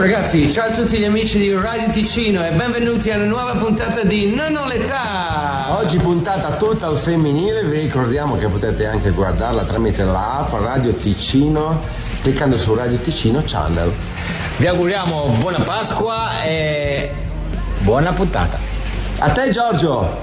Ciao ragazzi, ciao a tutti gli amici di Radio Ticino e benvenuti alla nuova puntata di Non ho l'età. Oggi puntata tutta al femminile, vi ricordiamo che potete anche guardarla tramite l'app Radio Ticino cliccando su Radio Ticino Channel. Vi auguriamo buona Pasqua e buona puntata. A te Giorgio!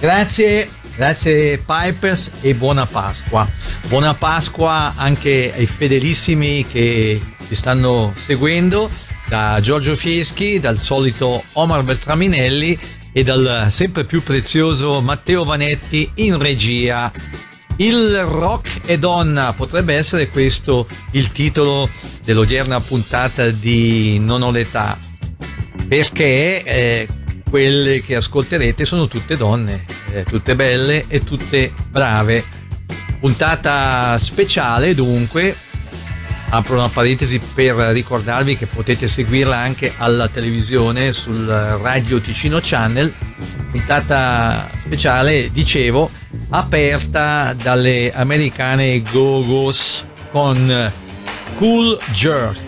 Grazie, grazie Pipers e buona Pasqua. Buona Pasqua anche ai fedelissimi che ci stanno seguendo, da Giorgio Fieschi, dal solito Omar Beltraminelli e dal sempre più prezioso Matteo Vanetti in regia. Il rock e donna potrebbe essere questo il titolo dell'odierna puntata di Non ho l'età, perché eh, quelle che ascolterete sono tutte donne, eh, tutte belle e tutte brave. Puntata speciale dunque, apro una parentesi per ricordarvi che potete seguirla anche alla televisione sul Radio Ticino Channel, puntata speciale, dicevo, aperta dalle americane Go-Go's con Cool Jerk.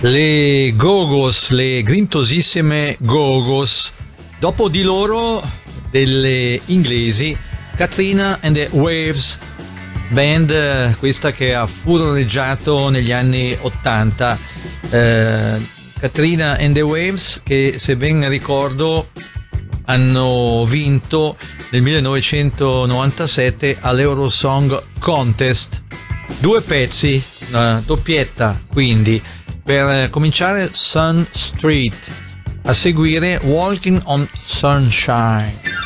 Le Gogos, le grintosissime Gogos. Dopo di loro, delle inglesi, Katrina and the Waves, band questa che ha furoreggiato negli anni 80. Eh, Katrina and the Waves, che se ben ricordo hanno vinto nel 1997 all'Eurosong Contest. Due pezzi, una doppietta quindi. Per cominciare Sun Street, a seguire Walking on Sunshine.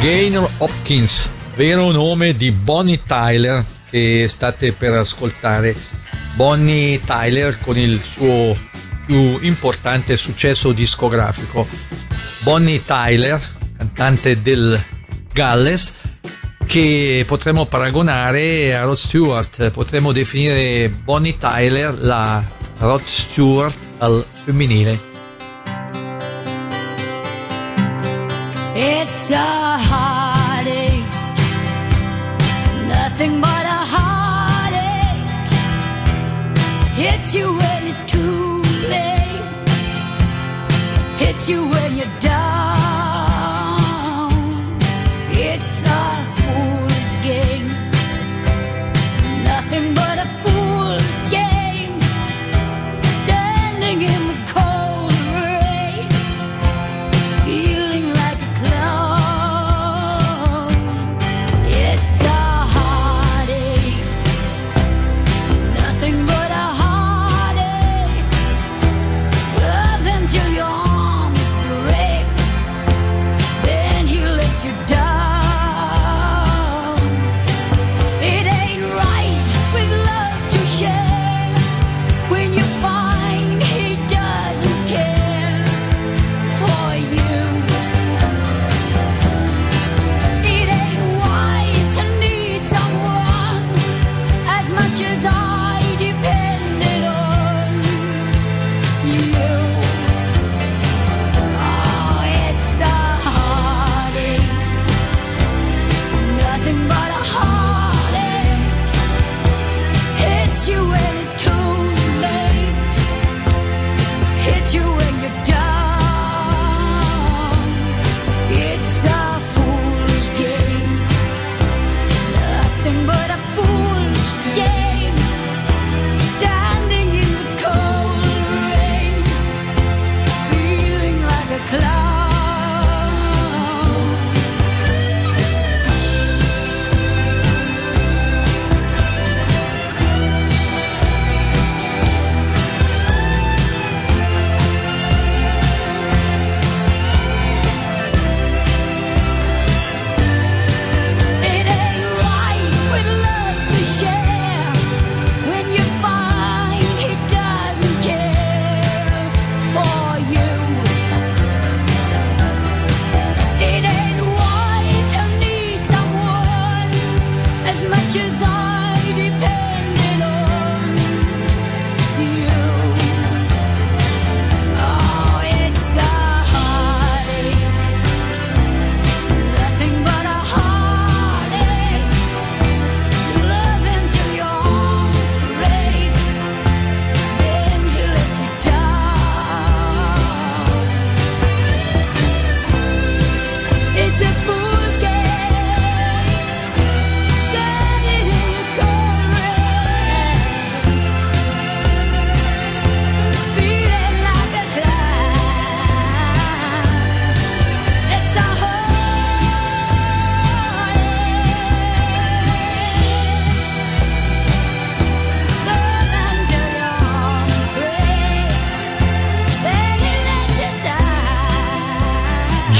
Gaynor Hopkins, vero nome di Bonnie Tyler che state per ascoltare. Bonnie Tyler con il suo più importante successo discografico. Bonnie Tyler, cantante del Galles, che potremmo paragonare a Rod Stewart, potremmo definire Bonnie Tyler la Rod Stewart al femminile. A heartache, nothing but a heartache. Hits you when it's too late, hits you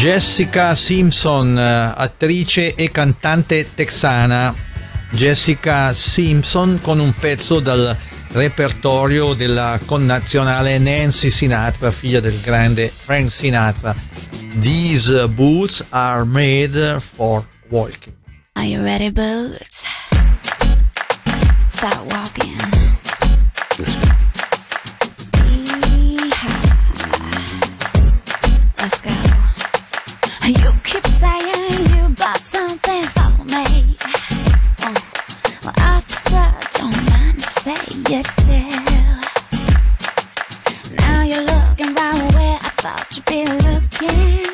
Jessica Simpson, eh, attrice e cantante texana. Jessica Simpson con un pezzo dal repertorio della connazionale Nancy Sinatra, figlia del grande Frank Sinatra. These boots are made for walking. Are you ready, boots? Start walking. You did. Now you're looking right where I thought you'd be looking.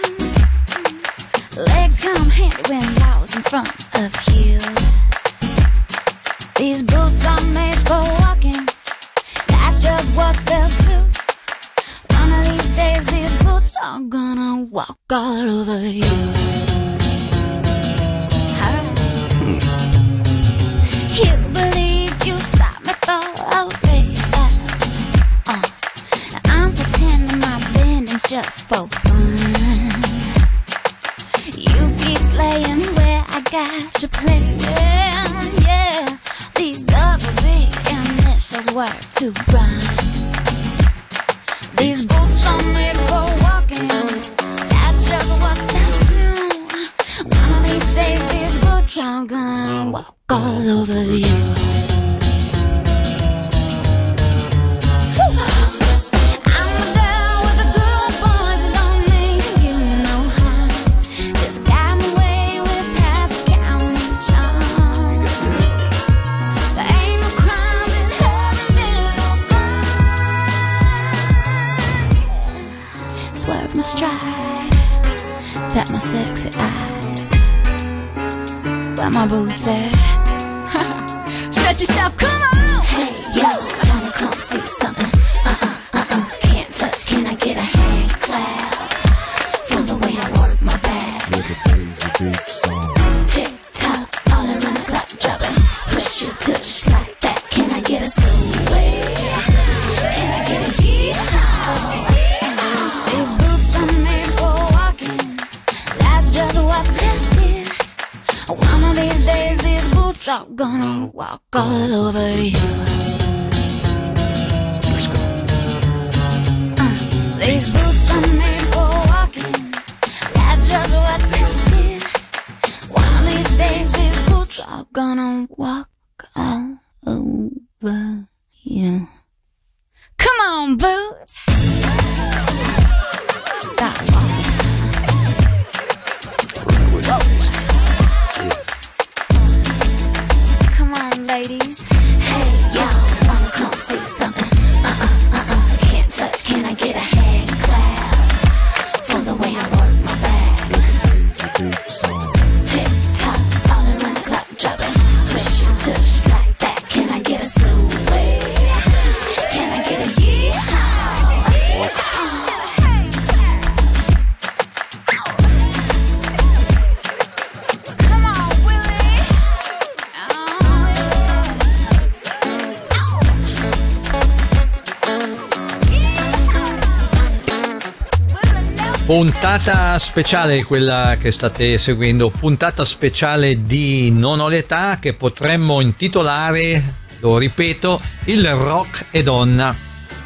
Legs come handy when I was in front of you. These boots are made for walking. That's just what they'll do. One of these days, these boots are gonna walk all over you. For fun. You keep playing where I got play. playing, yeah. These double D initials were to rhyme. These boots are made for walking. That's just what they do. One of these days, these boots are gonna walk all over you. said Puntata speciale quella che state seguendo, puntata speciale di Non ho l'età che potremmo intitolare, lo ripeto, il rock e donna.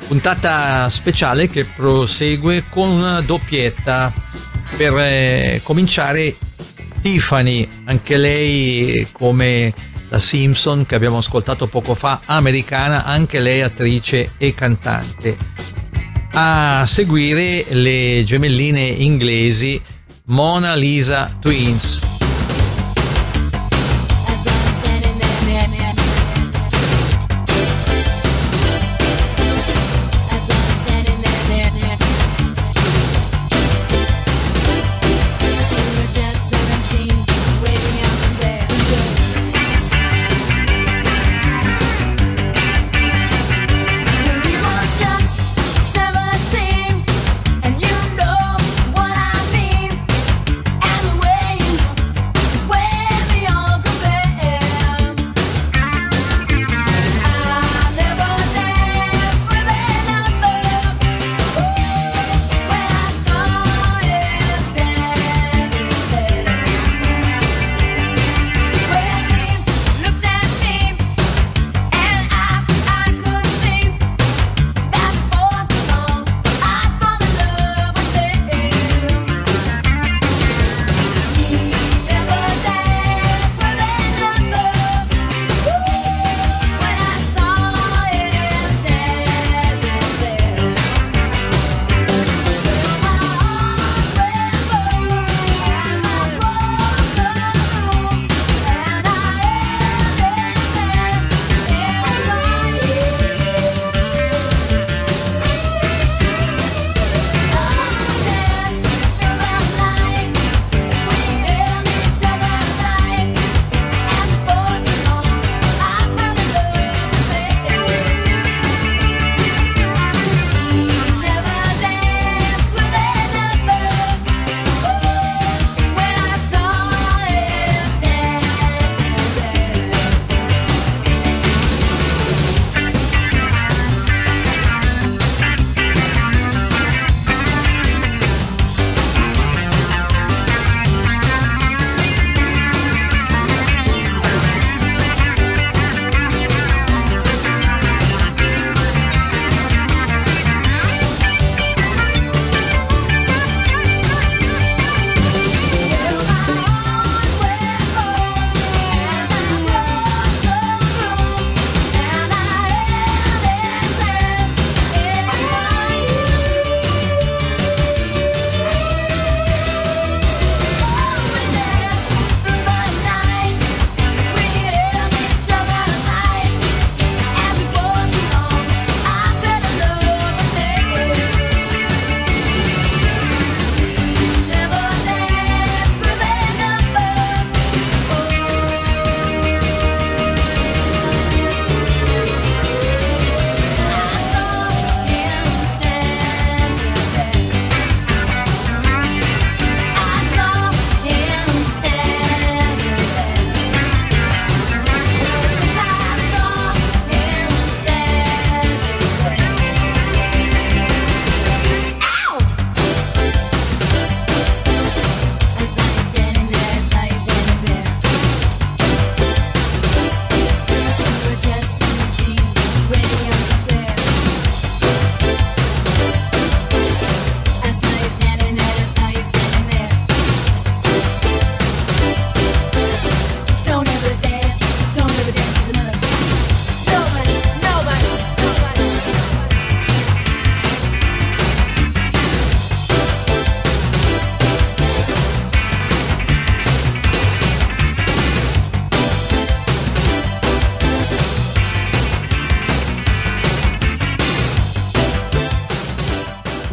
Puntata speciale che prosegue con una doppietta per eh, cominciare Tiffany, anche lei come la Simpson che abbiamo ascoltato poco fa, americana, anche lei attrice e cantante a seguire le gemelline inglesi Mona Lisa Twins.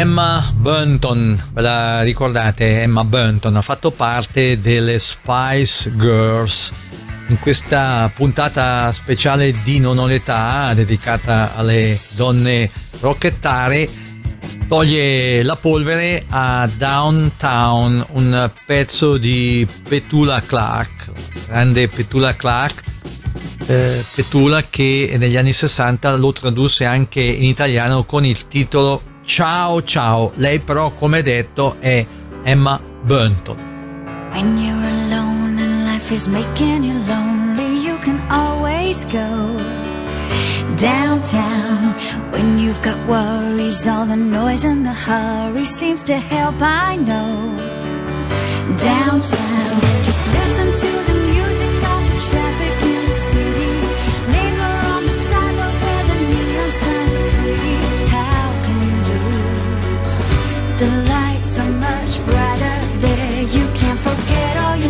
Emma Bunton, ve la ricordate? Emma Bunton ha fatto parte delle Spice Girls. In questa puntata speciale di Non ho l'età, dedicata alle donne rocchettare, toglie la polvere a Downtown, un pezzo di Petula Clark, grande Petula Clark, eh, Petula che negli anni 60 lo tradusse anche in italiano con il titolo Ciao ciao, lei però come detto è Emma Bunton. When you're alone and life is making you lonely, you can always go downtown. When you've got worries, all the noise and the hurry seems to help, I know. Downtown, just listen to the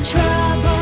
trouble.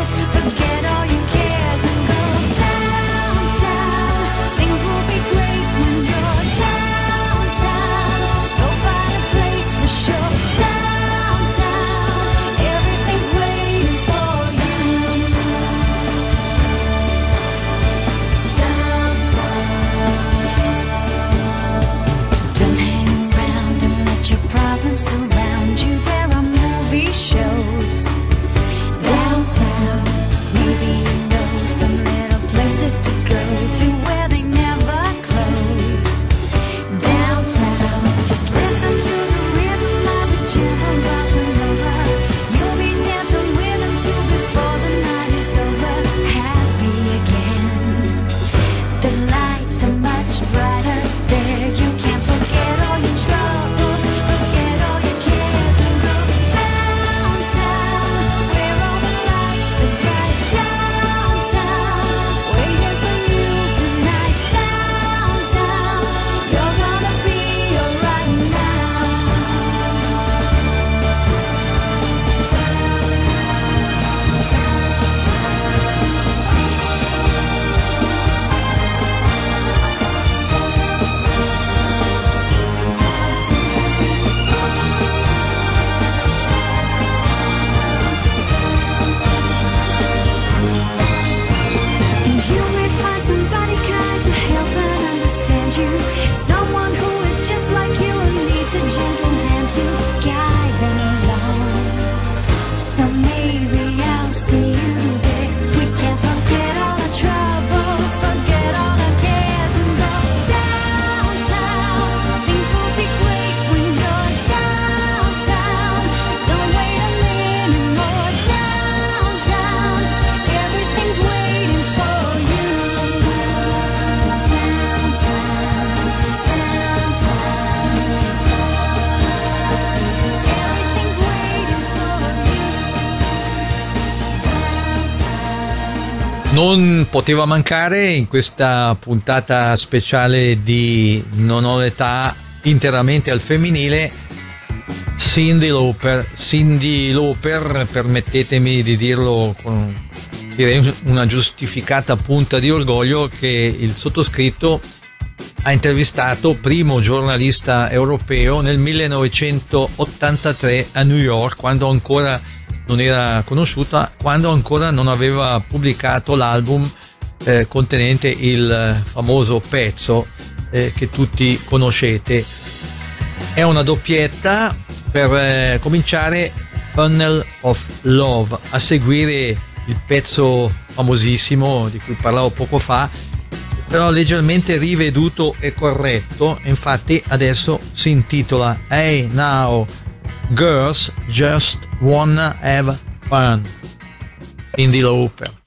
Non poteva mancare in questa puntata speciale di Non ho l'età interamente al femminile Cindy Lauper. Cindy Lauper, permettetemi di dirlo con direi una giustificata punta di orgoglio che il sottoscritto ha intervistato primo giornalista europeo nel 1983 a New York quando ancora non era conosciuta, quando ancora non aveva pubblicato l'album eh, contenente il famoso pezzo eh, che tutti conoscete. È una doppietta per eh, cominciare Funnel of Love, a seguire il pezzo famosissimo di cui parlavo poco fa però leggermente riveduto e corretto. Infatti adesso si intitola Hey Now Girls Just Wanna Have Fun. Cindy Lauper.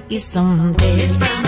Get you someday.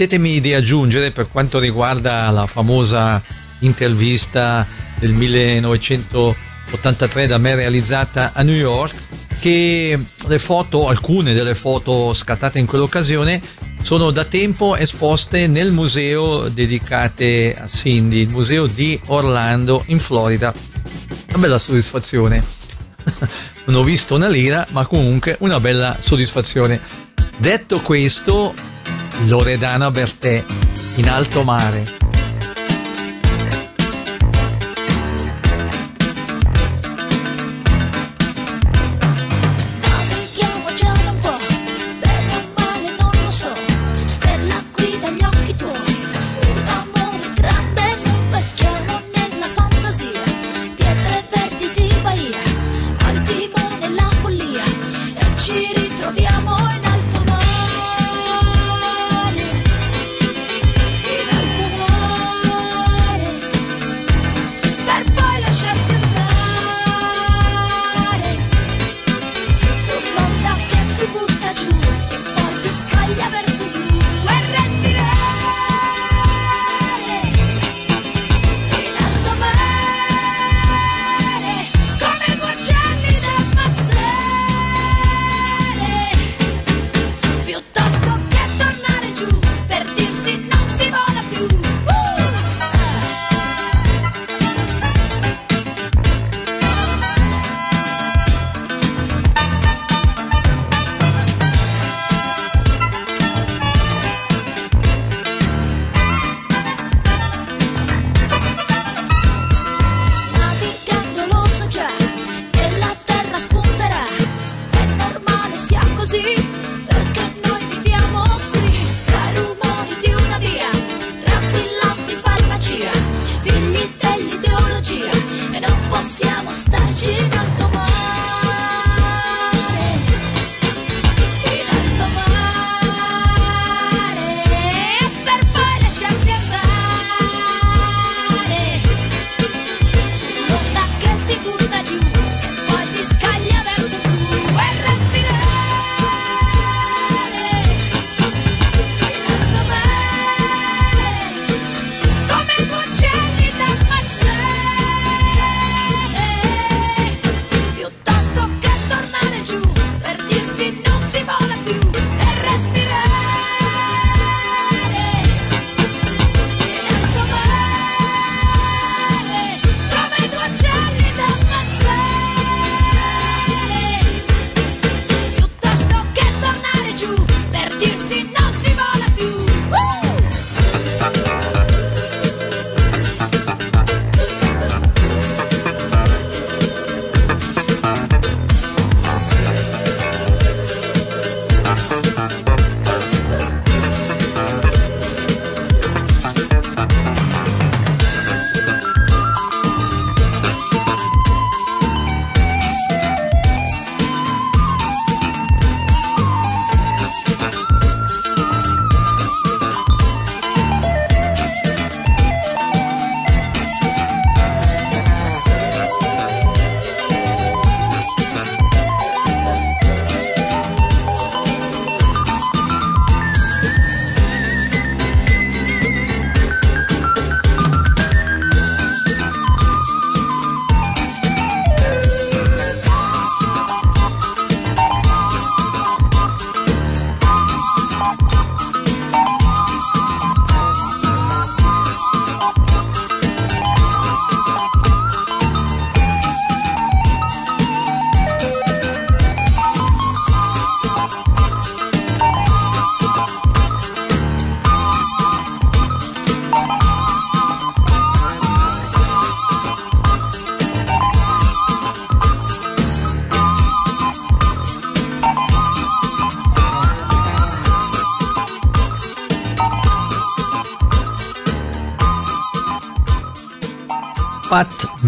Permettetemi di aggiungere per quanto riguarda la famosa intervista del 1983 da me realizzata a New York, che le foto, alcune delle foto scattate in quell'occasione, sono da tempo esposte nel museo dedicate a Cindy, il museo di Orlando in Florida. Una bella soddisfazione. non ho visto una lira, ma comunque una bella soddisfazione. Detto questo, Loredana Bertè in alto mare.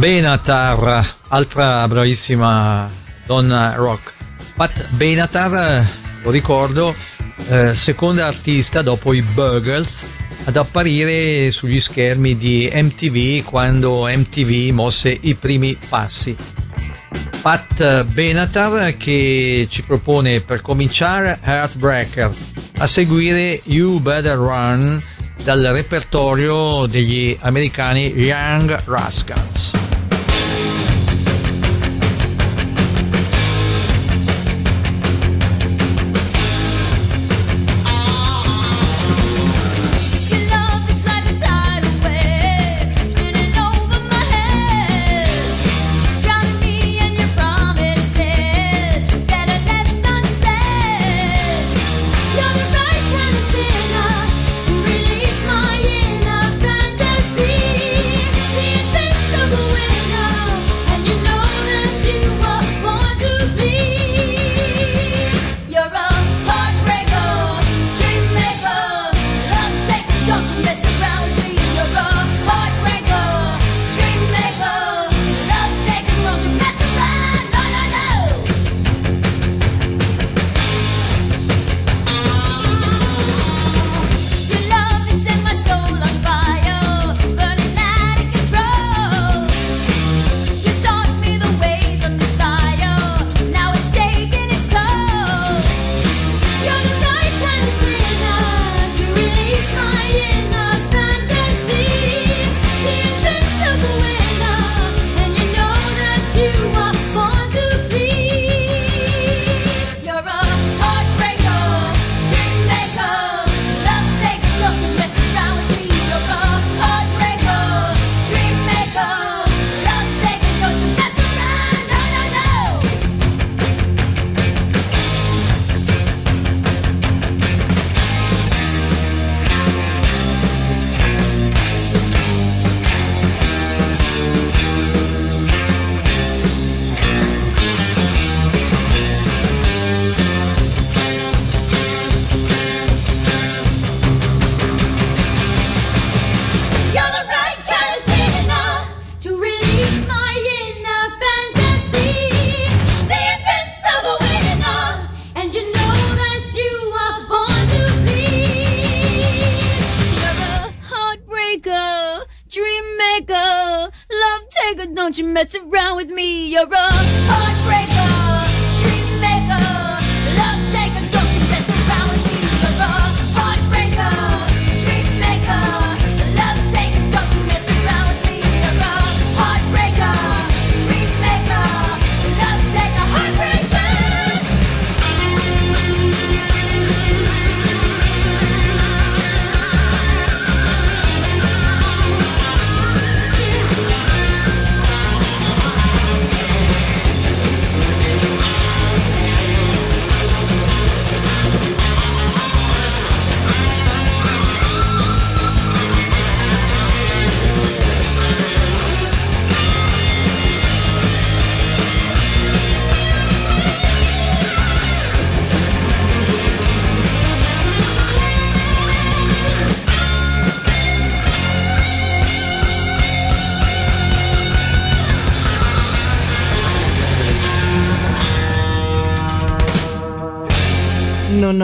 Benatar, altra bravissima donna rock. Pat Benatar, lo ricordo, eh, seconda artista dopo i Burgles ad apparire sugli schermi di MTV quando MTV mosse i primi passi. Pat Benatar che ci propone per cominciare Heartbreaker, a seguire You Better Run dal repertorio degli americani Young Rascals.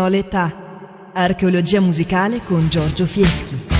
Non ho l'età. Archeologia musicale con Giorgio Fieschi.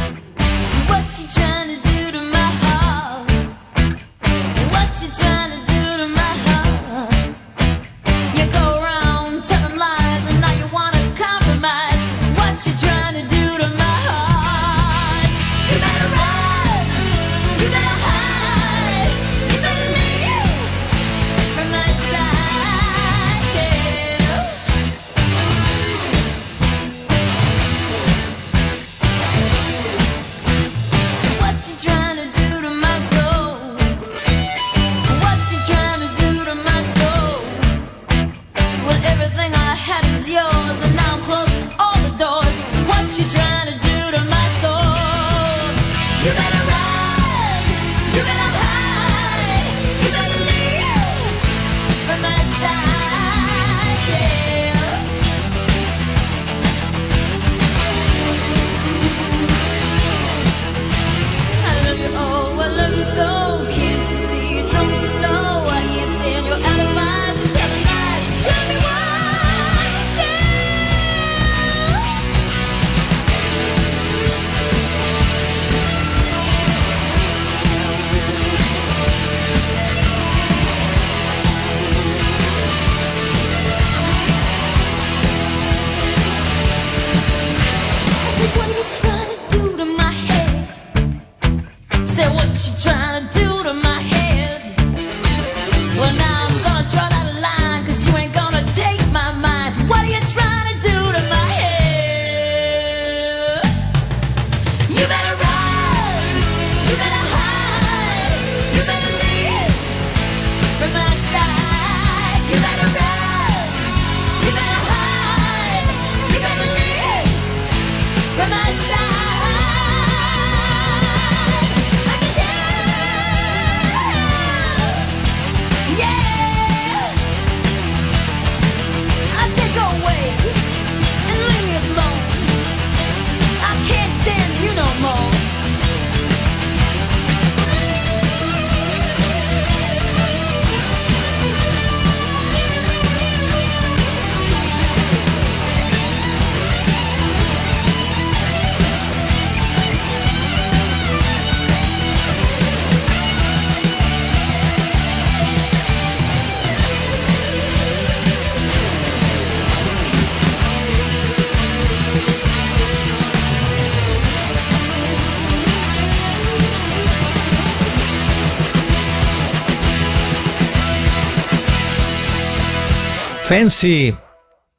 Fancy,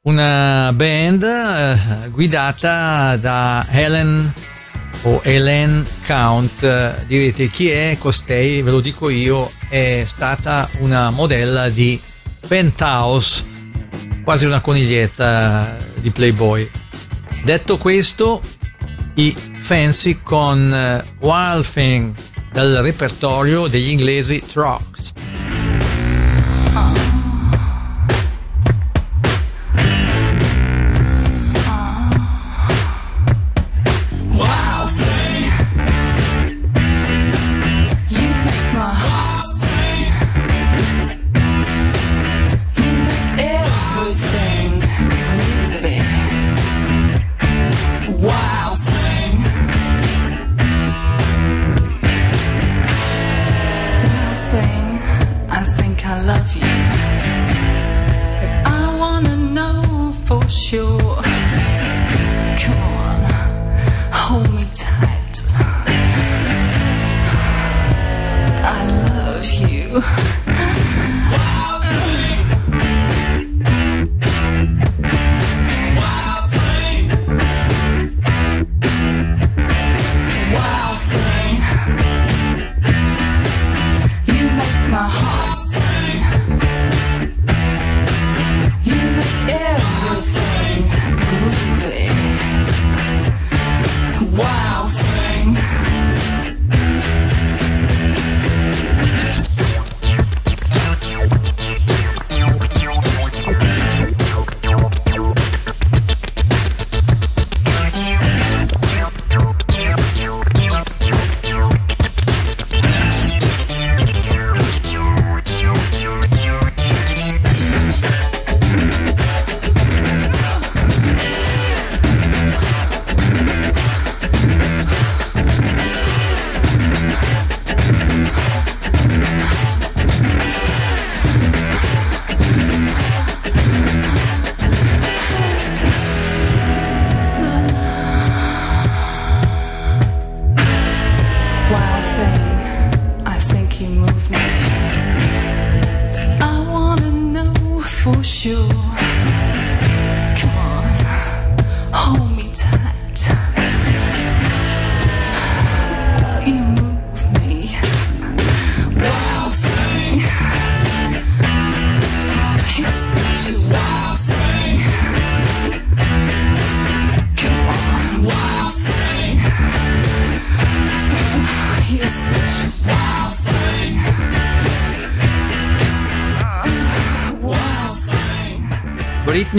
una band eh, guidata da Helen o Helen Count. Direte chi è costei? Ve lo dico io, è stata una modella di Penthouse, quasi una coniglietta di Playboy. Detto questo, i Fancy con eh, Wild Thing dal repertorio degli inglesi Trucks.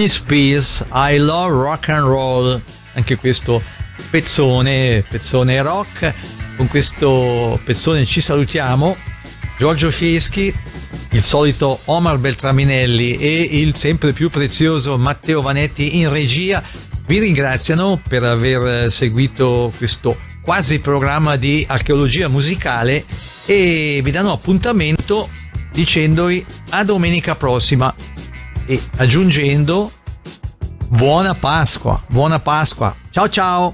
Britney Spears, I Love Rock and Roll, anche questo pezzone, pezzone rock. Con questo pezzone ci salutiamo. Giorgio Fieschi, il solito Omar Beltraminelli e il sempre più prezioso Matteo Vanetti in regia vi ringraziano per aver seguito questo quasi programma di archeologia musicale e vi danno appuntamento dicendovi a domenica prossima e aggiungendo buona Pasqua, buona Pasqua. Ciao ciao!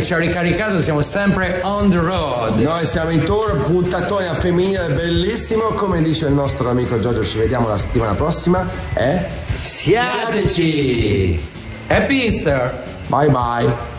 Che ci ha ricaricato, siamo sempre on the road. Noi siamo in tour, puntatone a femminile bellissimo, come dice il nostro amico Giorgio, ci vediamo la settimana prossima e Siateci! Happy Easter! bye bye.